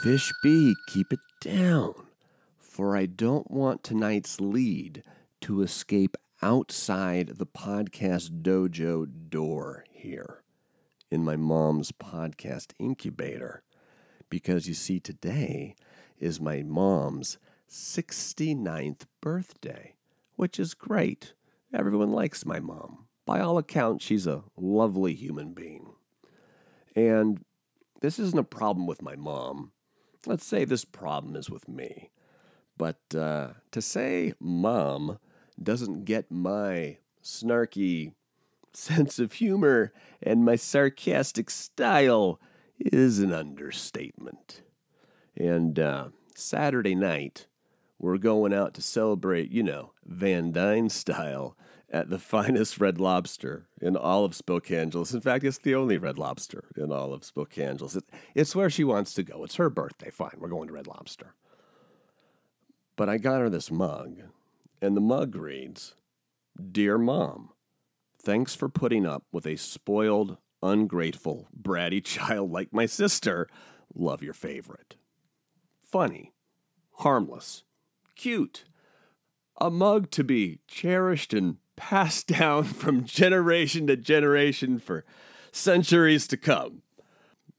Fish B, keep it down, for I don't want tonight's lead to escape outside the podcast dojo door here in my mom's podcast incubator. Because you see, today is my mom's 69th birthday, which is great. Everyone likes my mom. By all accounts, she's a lovely human being. And this isn't a problem with my mom. Let's say this problem is with me. But uh, to say mom doesn't get my snarky sense of humor and my sarcastic style is an understatement. And uh, Saturday night, we're going out to celebrate, you know, Van Dyne style at the finest red lobster in all of Spokangeles. In fact, it's the only red lobster in all of Spokangeles. It, it's where she wants to go. It's her birthday. Fine, we're going to Red Lobster. But I got her this mug, and the mug reads Dear Mom, thanks for putting up with a spoiled, ungrateful, bratty child like my sister. Love your favorite. Funny, harmless, cute. A mug to be cherished and passed down from generation to generation for centuries to come.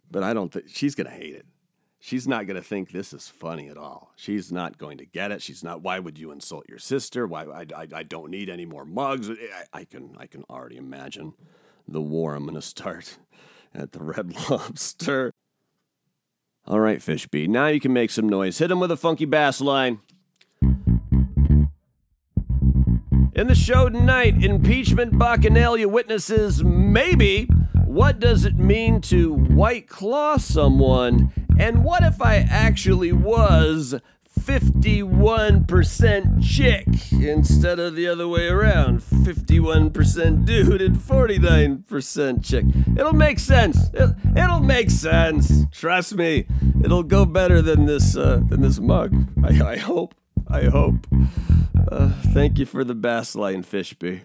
But I don't think she's going to hate it. She's not going to think this is funny at all. She's not going to get it. She's not. Why would you insult your sister? Why? I, I, I don't need any more mugs. I, I can I can already imagine the war I'm going to start at the Red Lobster. All right, Fishby. Now you can make some noise. Hit him with a funky bass line. In the show tonight, impeachment bacchanalia witnesses maybe. What does it mean to white claw someone? And what if I actually was 51% chick instead of the other way around 51% dude and 49% chick? It'll make sense. It'll, it'll make sense. Trust me. It'll go better than this uh, than this mug. I, I hope. I hope. Uh, thank you for the bass line, Fishby.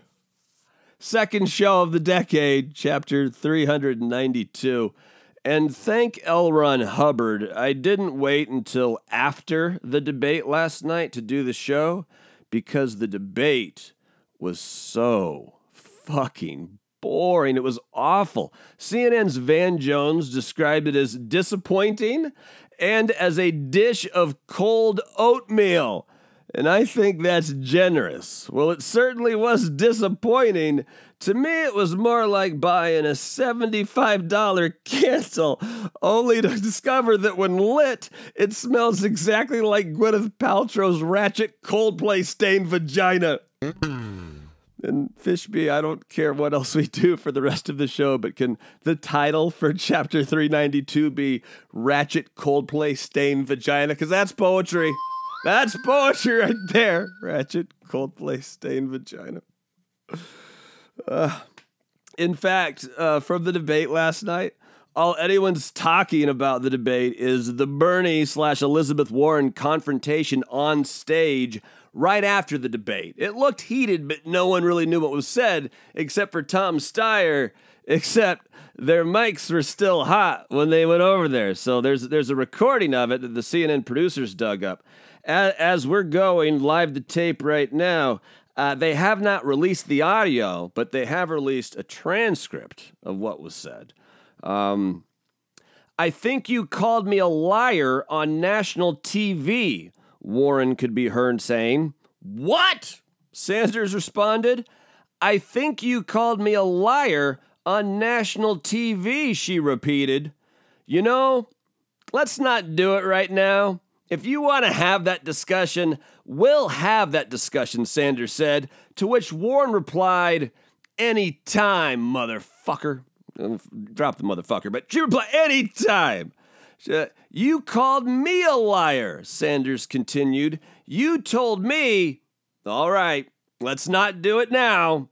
Second show of the decade, chapter 392. And thank L. Ron Hubbard. I didn't wait until after the debate last night to do the show because the debate was so fucking boring. It was awful. CNN's Van Jones described it as disappointing and as a dish of cold oatmeal. And I think that's generous. Well, it certainly was disappointing. To me, it was more like buying a $75 candle, only to discover that when lit, it smells exactly like Gwyneth Paltrow's ratchet Coldplay stained vagina. Mm-hmm. And Fishby, I don't care what else we do for the rest of the show, but can the title for chapter 392 be Ratchet Coldplay Stained Vagina? Because that's poetry. That's poetry right there. Ratchet Coldplay Stained Vagina. Uh, in fact, uh, from the debate last night, all anyone's talking about the debate is the Bernie slash Elizabeth Warren confrontation on stage right after the debate. It looked heated, but no one really knew what was said except for Tom Steyer, except their mics were still hot when they went over there. So there's there's a recording of it that the CNN producers dug up. As, as we're going live to tape right now, uh, they have not released the audio, but they have released a transcript of what was said. Um, I think you called me a liar on national TV, Warren could be heard saying. What? Sanders responded. I think you called me a liar on national TV, she repeated. You know, let's not do it right now. If you want to have that discussion, we'll have that discussion, Sanders said, to which Warren replied, Anytime, motherfucker. Drop the motherfucker, but she replied, Anytime. You called me a liar, Sanders continued. You told me, all right, let's not do it now.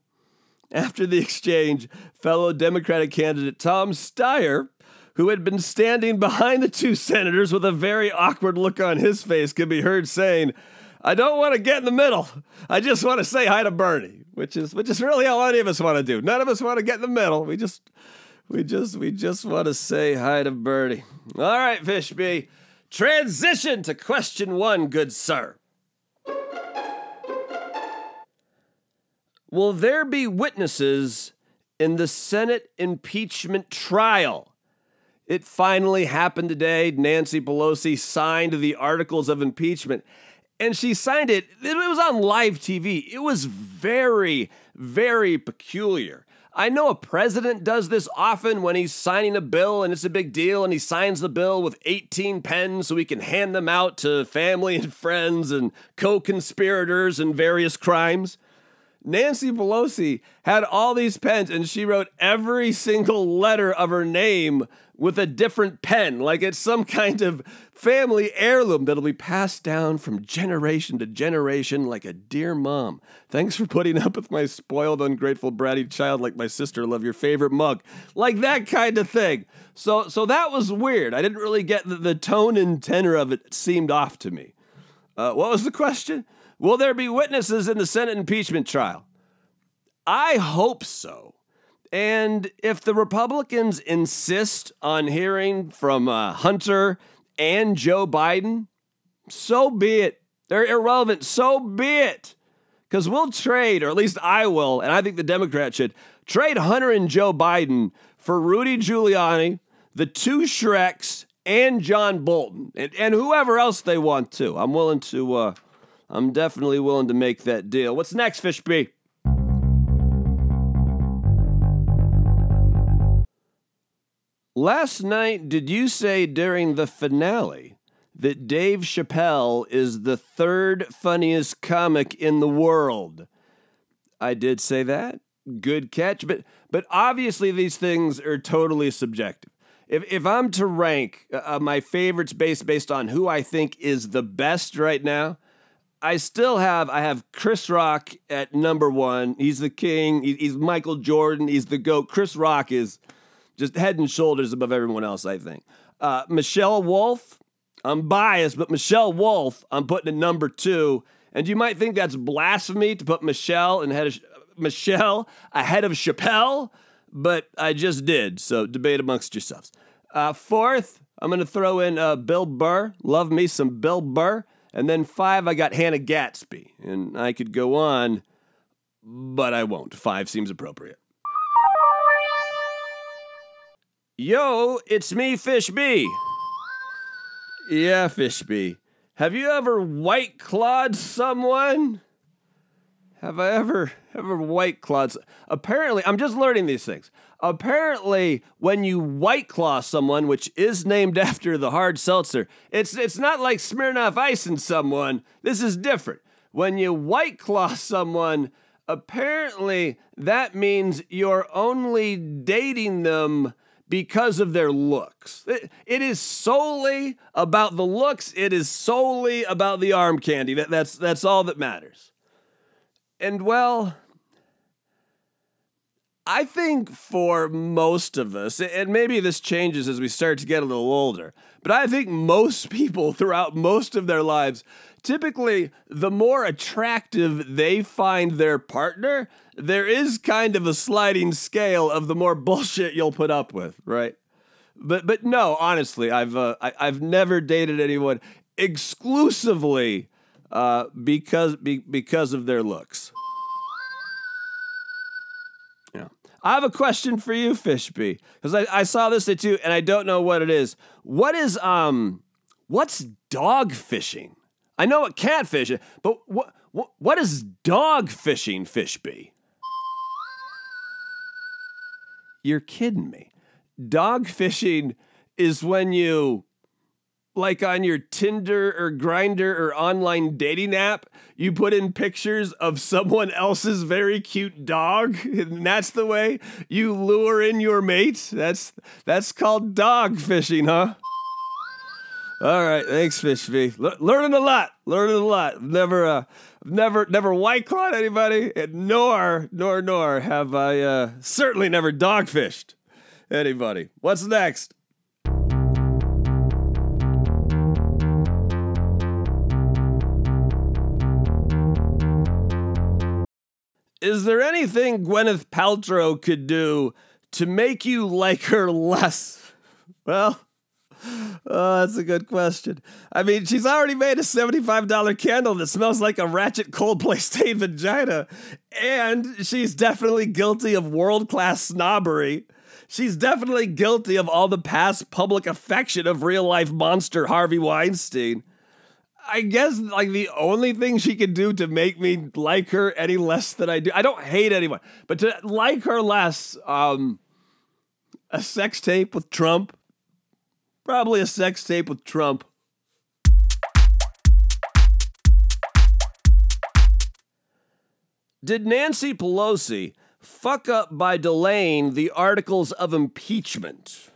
After the exchange, fellow Democratic candidate Tom Steyer who had been standing behind the two senators with a very awkward look on his face, could be heard saying, I don't want to get in the middle. I just want to say hi to Bernie, which is which is really all any of us want to do. None of us want to get in the middle. We just we just we just want to say hi to Bernie. All right, Fishby. Transition to question one, good sir. Will there be witnesses in the Senate impeachment trial? It finally happened today. Nancy Pelosi signed the articles of impeachment, and she signed it. It was on live TV. It was very, very peculiar. I know a president does this often when he's signing a bill and it's a big deal, and he signs the bill with 18 pens so he can hand them out to family and friends and co conspirators in various crimes. Nancy Pelosi had all these pens and she wrote every single letter of her name with a different pen, like it's some kind of family heirloom that'll be passed down from generation to generation like a dear mom. Thanks for putting up with my spoiled, ungrateful, bratty child like my sister. Love your favorite mug. Like that kind of thing. So so that was weird. I didn't really get the, the tone and tenor of it seemed off to me. Uh, what was the question? Will there be witnesses in the Senate impeachment trial? I hope so. And if the Republicans insist on hearing from uh, Hunter and Joe Biden, so be it. They're irrelevant. So be it. Because we'll trade, or at least I will, and I think the Democrats should trade Hunter and Joe Biden for Rudy Giuliani, the two Shreks, and John Bolton, and, and whoever else they want to. I'm willing to, uh, I'm definitely willing to make that deal. What's next, Fishby? Last night, did you say during the finale that Dave Chappelle is the third funniest comic in the world? I did say that. Good catch, but but obviously these things are totally subjective. If if I'm to rank uh, uh my favorites based based on who I think is the best right now, I still have I have Chris Rock at number one. He's the king. He's Michael Jordan. He's the goat. Chris Rock is just head and shoulders above everyone else, I think. Uh, Michelle Wolf, I'm biased, but Michelle Wolf, I'm putting at number two. And you might think that's blasphemy to put Michelle and head of, Michelle ahead of Chappelle, but I just did. So debate amongst yourselves. Uh, fourth, I'm going to throw in uh, Bill Burr. Love me some Bill Burr. And then five, I got Hannah Gadsby. And I could go on, but I won't. Five seems appropriate. Yo, it's me, Fish B. Yeah, Fish B. Have you ever white clawed someone? Have I ever ever white clawed? Apparently, I'm just learning these things. Apparently, when you white claw someone, which is named after the hard seltzer, it's it's not like Smirnoff Ice in someone. This is different. When you white claw someone, apparently that means you're only dating them because of their looks. It, it is solely about the looks. It is solely about the arm candy. That, that's, that's all that matters. And well, I think for most of us, and maybe this changes as we start to get a little older, but I think most people throughout most of their lives, typically, the more attractive they find their partner, there is kind of a sliding scale of the more bullshit you'll put up with, right? But but no, honestly, I've uh, I, have never dated anyone exclusively uh, because be, because of their looks. Yeah. I have a question for you, Fishby, because I, I saw this at you and I don't know what it is. What is um, what's dog fishing? I know what catfishing, but what what what is dog fishing, Fishby? You're kidding me. Dog fishing is when you like on your Tinder or Grindr or online dating app, you put in pictures of someone else's very cute dog, and that's the way you lure in your mate. That's that's called dog fishing, huh? All right, thanks, Fishby. learning a lot, learning a lot. Never, uh, never, never white clawed anybody, and nor, nor, nor have I uh, certainly never dog fished anybody. What's next? Is there anything Gwyneth Paltrow could do to make you like her less? Well, Oh, that's a good question. I mean, she's already made a $75 candle that smells like a ratchet Coldplay stained vagina. And she's definitely guilty of world class snobbery. She's definitely guilty of all the past public affection of real life monster Harvey Weinstein. I guess like the only thing she can do to make me like her any less than I do. I don't hate anyone, but to like her less, um, a sex tape with Trump. Probably a sex tape with Trump. Did Nancy Pelosi fuck up by delaying the articles of impeachment?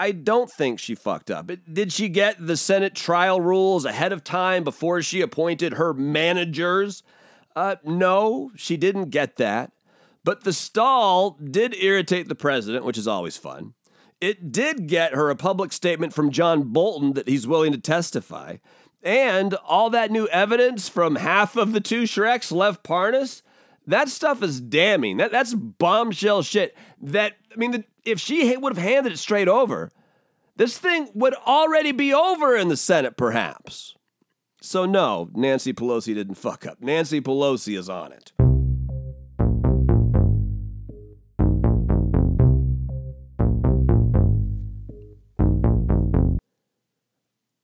I don't think she fucked up. Did she get the Senate trial rules ahead of time before she appointed her managers? Uh, no, she didn't get that. But the stall did irritate the president, which is always fun. It did get her a public statement from John Bolton that he's willing to testify. And all that new evidence from half of the two Shreks, Lev Parnas, that stuff is damning. That, that's bombshell shit. That, I mean, the, if she would have handed it straight over, this thing would already be over in the Senate, perhaps. So, no, Nancy Pelosi didn't fuck up. Nancy Pelosi is on it.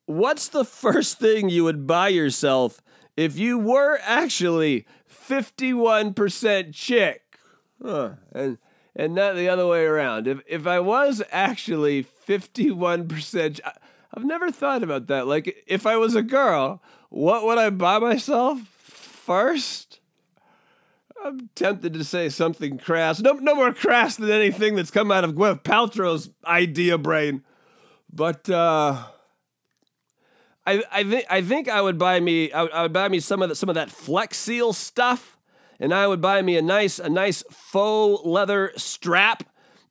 What's the first thing you would buy yourself if you were actually 51% chick? Huh. And and not the other way around. If if I was actually 51%, I've never thought about that. Like if I was a girl, what would I buy myself first? I'm tempted to say something crass. No, no more crass than anything that's come out of Gwyneth Paltrow's idea brain. But uh, I, I think I think I would buy me I would, I would buy me some of the, some of that Flex Seal stuff, and I would buy me a nice a nice faux leather strap,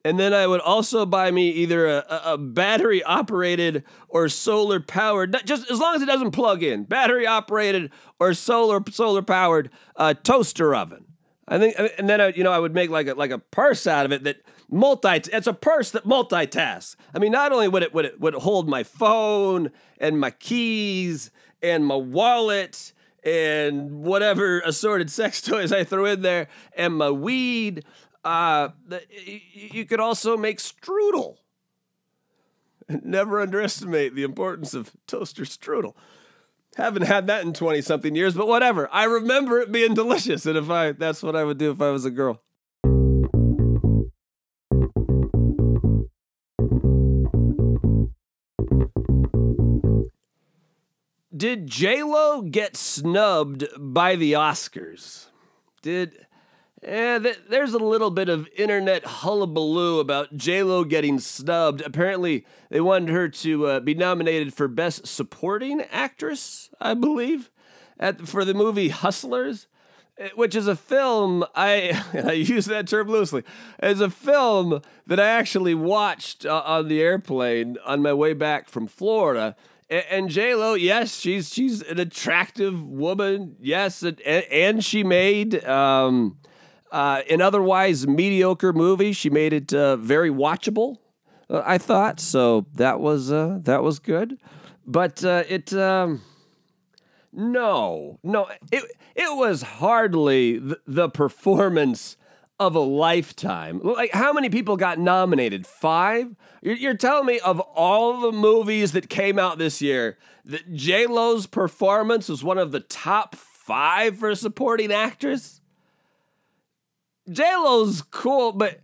and then I would also buy me either a, a battery operated or solar powered, just as long as it doesn't plug in, battery operated or solar solar powered uh, toaster oven. I think, and then I, you know I would make like a like a purse out of it that multi it's a purse that multitasks. I mean, not only would it would it would it hold my phone and my keys and my wallet and whatever assorted sex toys I throw in there and my weed. Uh, you could also make strudel. Never underestimate the importance of toaster strudel. Haven't had that in 20 something years, but whatever. I remember it being delicious. And if I, that's what I would do if I was a girl. Did J-Lo get snubbed by the Oscars? Did eh, th- there's a little bit of internet hullabaloo about J-Lo getting snubbed. Apparently, they wanted her to uh, be nominated for Best Supporting Actress, I believe, at for the movie Hustlers, eh, which is a film I I use that term loosely. It's a film that I actually watched uh, on the airplane on my way back from Florida and J Lo, yes, she's she's an attractive woman. Yes, and, and she made um, uh, an otherwise mediocre movie. She made it uh, very watchable. Uh, I thought so. That was uh, that was good, but uh, it um, no no it it was hardly the performance of a lifetime. Like, how many people got nominated? Five? You're, you're telling me of all the movies that came out this year, that J Lo's performance was one of the top five for supporting actress? J Lo's cool, but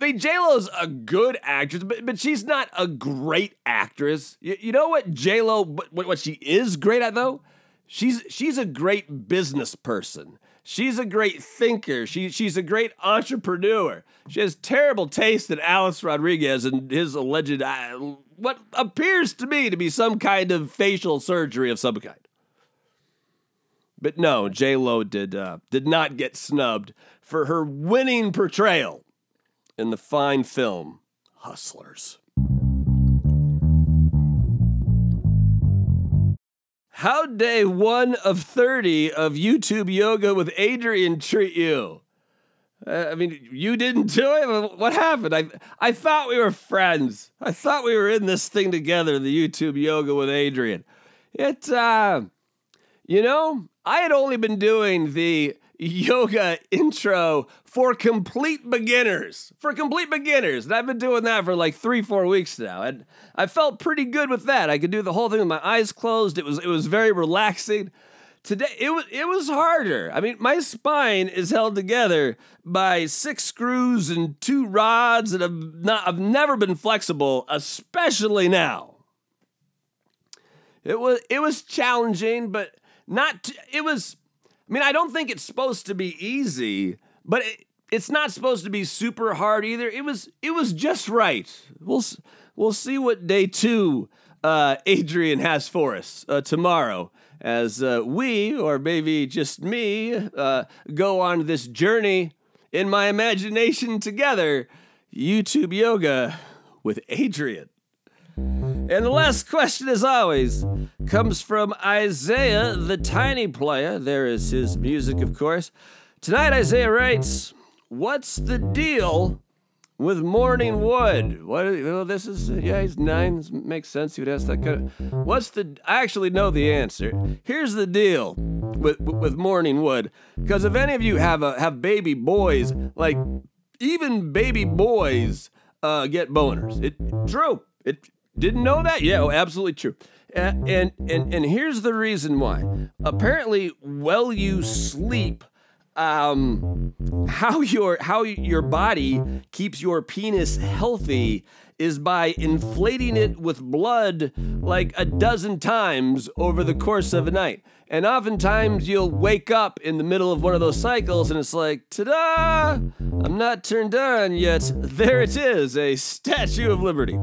I mean, J Lo's a good actress, but, but she's not a great actress. You, you know what J Lo, what, what she is great at though? She's she's a great business person. She's a great thinker. She, she's a great entrepreneur. She has terrible taste in Alex Rodriguez and his alleged, uh, what appears to me to be some kind of facial surgery of some kind. But no, J Lo did uh, did not get snubbed for her winning portrayal in the fine film Hustlers. How day one of 30 of YouTube yoga with Adriene treat you? Uh, I mean, you didn't do it. What happened? I I thought we were friends. I thought we were in this thing together. The YouTube yoga with Adriene. It, uh, you know, I had only been doing the yoga intro for complete beginners. For complete beginners. And I've been doing that for like three, four weeks now. And I felt pretty good with that. I could do the whole thing with my eyes closed. It was it was very relaxing. Today it was it was harder. I mean, my spine is held together by six screws and two rods, and I've not I've never been flexible, especially now. It was it was challenging, but not. T- it was. I mean, I don't think it's supposed to be easy, but it, it's not supposed to be super hard either. It was it was just right. We'll we'll see what day two uh, Adriene has for us uh, tomorrow as uh, we, or maybe just me, uh, go on this journey in my imagination together. YouTube yoga with Adriene. And the last question, as always, comes from Isaiah, the tiny player. There is his music, of course. Tonight, Isaiah writes, What's the deal with Morning Wood? What? Well, this is yeah, he's nine. Makes sense. He would ask that kind of. What's the? I actually know the answer. Here's the deal with with Morning Wood. Because if any of you have a have baby boys, like even baby boys uh, get boners. It true. It didn't know that? Yeah, oh, absolutely true. And, and and here's the reason why. Apparently, while you sleep, um, how your how your body keeps your penis healthy is by inflating it with blood like a dozen times over the course of a night. And oftentimes you'll wake up in the middle of one of those cycles and it's like, ta da! I'm not turned on yet. There it is, a Statue of Liberty.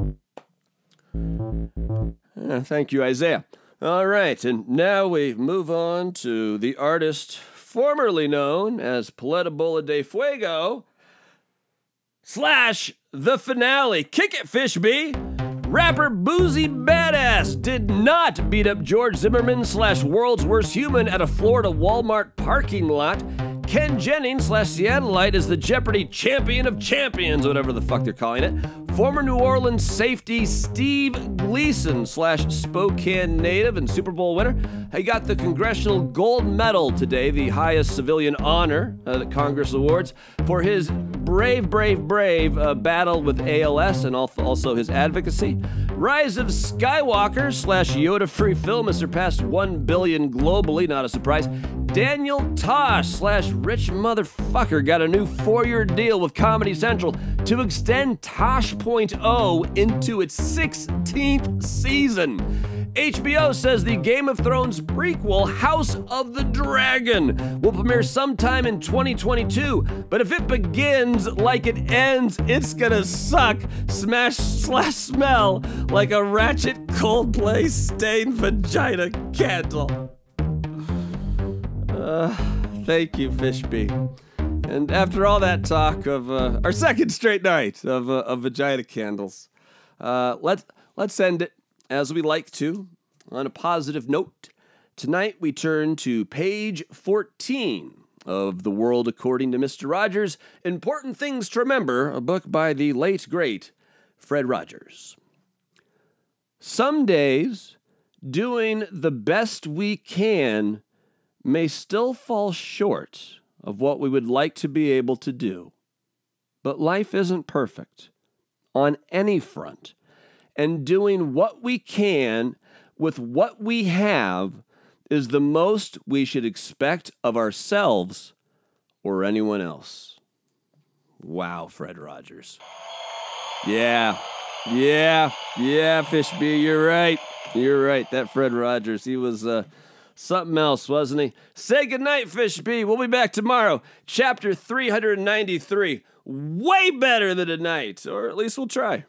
Uh, thank you, Isaiah. All right, and now we move on to the artist formerly known as Paleta Bola de Fuego slash the finale. Kick it, Fishby! Rapper Boosie Badass did not beat up George Zimmerman slash world's worst human at a Florida Walmart parking lot. Ken Jennings slash Seattleite is the Jeopardy champion of champions, whatever the fuck they're calling it. Former New Orleans safety Steve Gleason slash Spokane native and Super Bowl winner. He got the Congressional Gold Medal today, the highest civilian honor uh, that Congress awards, for his brave, brave, brave uh, battle with ALS and also his advocacy. Rise of Skywalker slash Yoda free film has surpassed 1 billion globally, not a surprise. Daniel Tosh slash rich motherfucker got a new four year deal with Comedy Central to extend Tosh.0 into its 16th season. HBO says the Game of Thrones prequel, House of the Dragon, will premiere sometime in 2022. But if it begins like it ends, it's gonna suck, smash, slash smell like a ratchet Coldplay stained vagina candle. Uh, thank you, Fishby. And after all that talk of uh, our second straight night of, uh, of vagina candles, uh, let's let's end it as we like to, on a positive note, tonight we turn to page 14 of The World According to Mr. Rogers Important Things to Remember, a book by the late, great Fred Rogers. Some days, doing the best we can may still fall short of what we would like to be able to do. But life isn't perfect on any front and doing what we can with what we have is the most we should expect of ourselves or anyone else. Wow, Fred Rogers. Yeah, yeah, yeah, Fishby, you're right. You're right. That Fred Rogers, he was uh, something else, wasn't he? Say goodnight, Fishby. We'll be back tomorrow. Chapter 393. Way better than tonight, or at least we'll try.